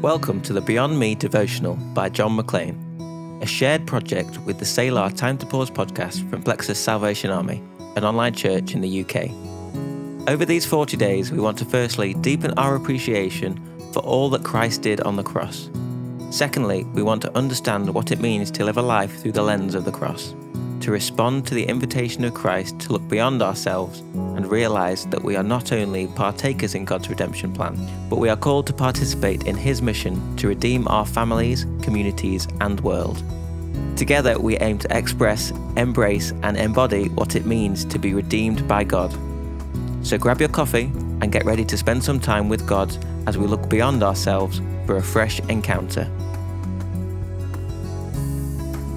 Welcome to the Beyond Me devotional by John McLean, a shared project with the Selah Time to Pause podcast from Plexus Salvation Army, an online church in the UK. Over these 40 days, we want to firstly deepen our appreciation for all that Christ did on the cross. Secondly, we want to understand what it means to live a life through the lens of the cross to respond to the invitation of Christ to look beyond ourselves and realize that we are not only partakers in God's redemption plan, but we are called to participate in His mission to redeem our families, communities, and world. Together, we aim to express, embrace, and embody what it means to be redeemed by God. So grab your coffee and get ready to spend some time with God as we look beyond ourselves for a fresh encounter.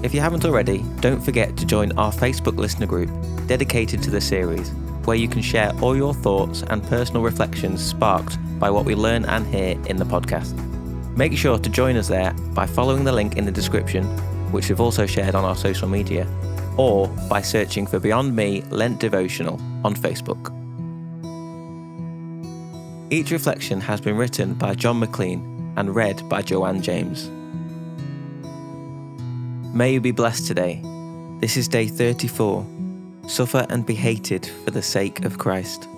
If you haven't already, don't forget to join our Facebook listener group dedicated to the series, where you can share all your thoughts and personal reflections sparked by what we learn and hear in the podcast. Make sure to join us there by following the link in the description, which we've also shared on our social media, or by searching for Beyond Me Lent Devotional on Facebook. Each reflection has been written by John McLean and read by Joanne James. May you be blessed today. This is day 34. Suffer and be hated for the sake of Christ.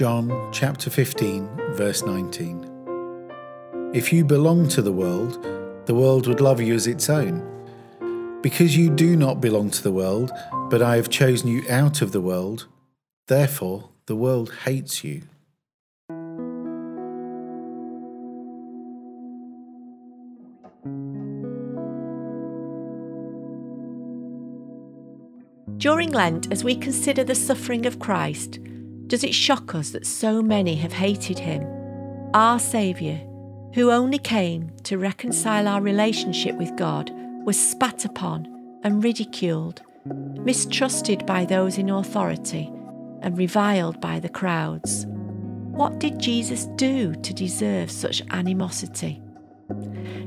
John chapter 15, verse 19. If you belong to the world, the world would love you as its own. Because you do not belong to the world, but I have chosen you out of the world, therefore the world hates you. During Lent, as we consider the suffering of Christ, does it shock us that so many have hated him? Our Saviour, who only came to reconcile our relationship with God, was spat upon and ridiculed, mistrusted by those in authority, and reviled by the crowds. What did Jesus do to deserve such animosity?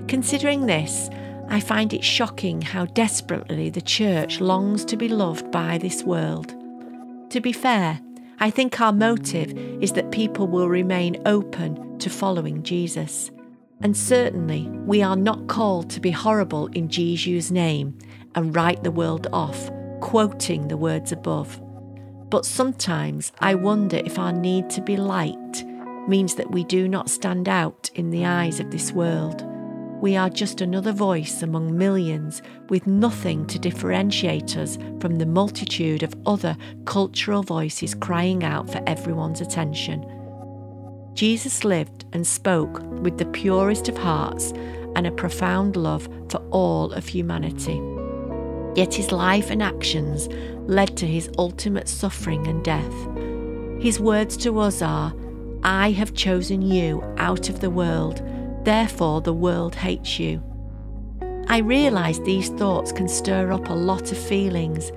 Considering this, I find it shocking how desperately the church longs to be loved by this world. To be fair, I think our motive is that people will remain open to following Jesus. And certainly, we are not called to be horrible in Jesus' name and write the world off, quoting the words above. But sometimes I wonder if our need to be liked means that we do not stand out in the eyes of this world. We are just another voice among millions with nothing to differentiate us from the multitude of other cultural voices crying out for everyone's attention. Jesus lived and spoke with the purest of hearts and a profound love for all of humanity. Yet his life and actions led to his ultimate suffering and death. His words to us are, I have chosen you out of the world Therefore, the world hates you. I realise these thoughts can stir up a lot of feelings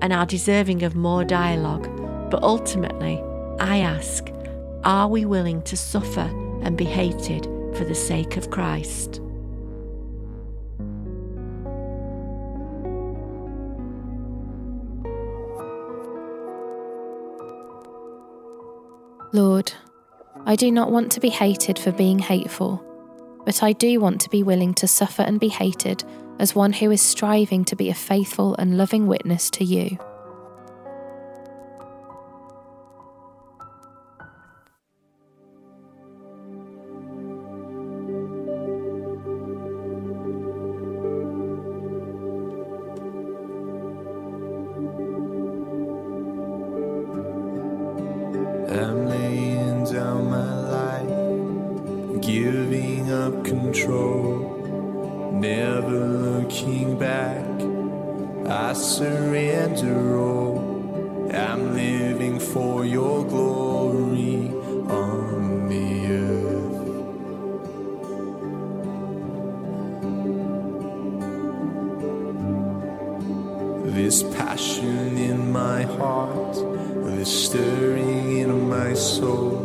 and are deserving of more dialogue, but ultimately, I ask are we willing to suffer and be hated for the sake of Christ? Lord, I do not want to be hated for being hateful but I do want to be willing to suffer and be hated as one who is striving to be a faithful and loving witness to you. Control, never looking back. I surrender all. I'm living for your glory on the earth. This passion in my heart, this stirring in my soul,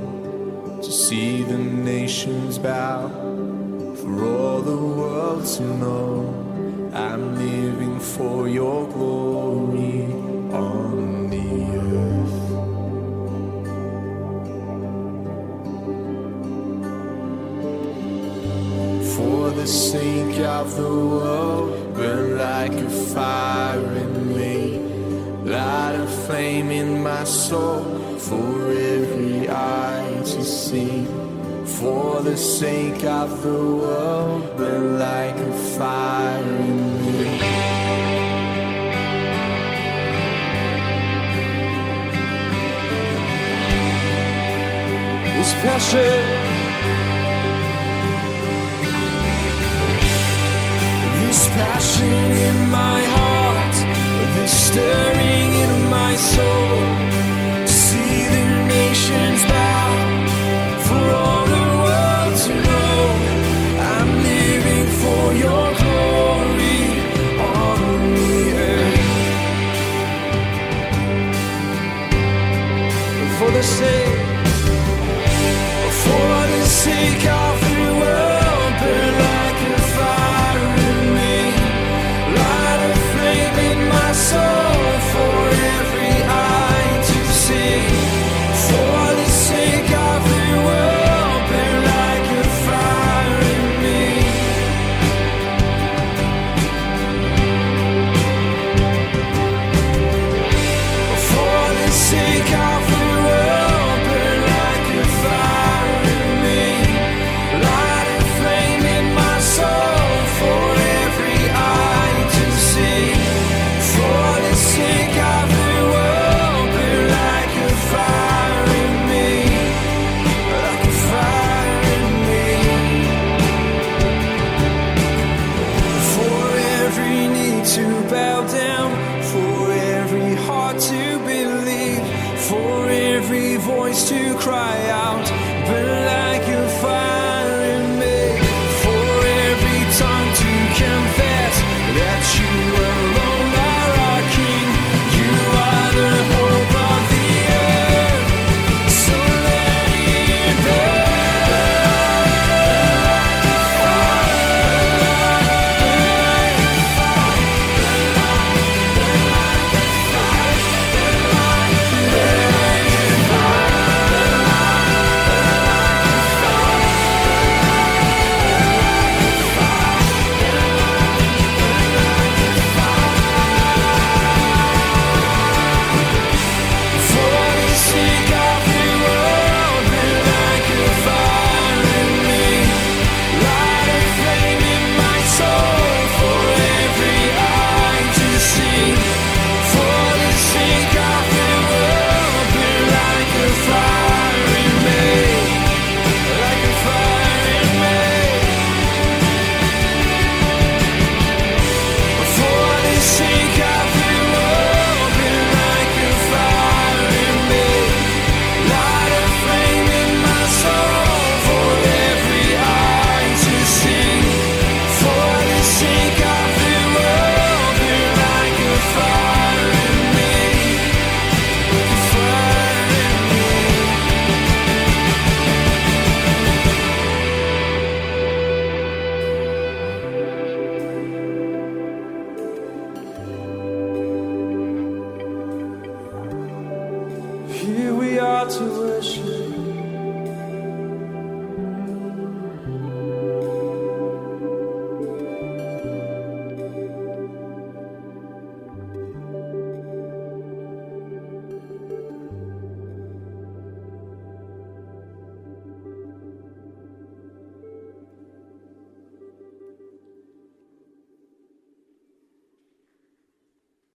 to see the nations bow, for all the world to know. I'm living for your glory on the earth. For the sake of the world, burn like a fire in me. Light a flame in my soul for every eye to see. For the sake of the world, burn like a fire in me. It's passion. This passion in my heart, this stirring in my soul. voice to cry out,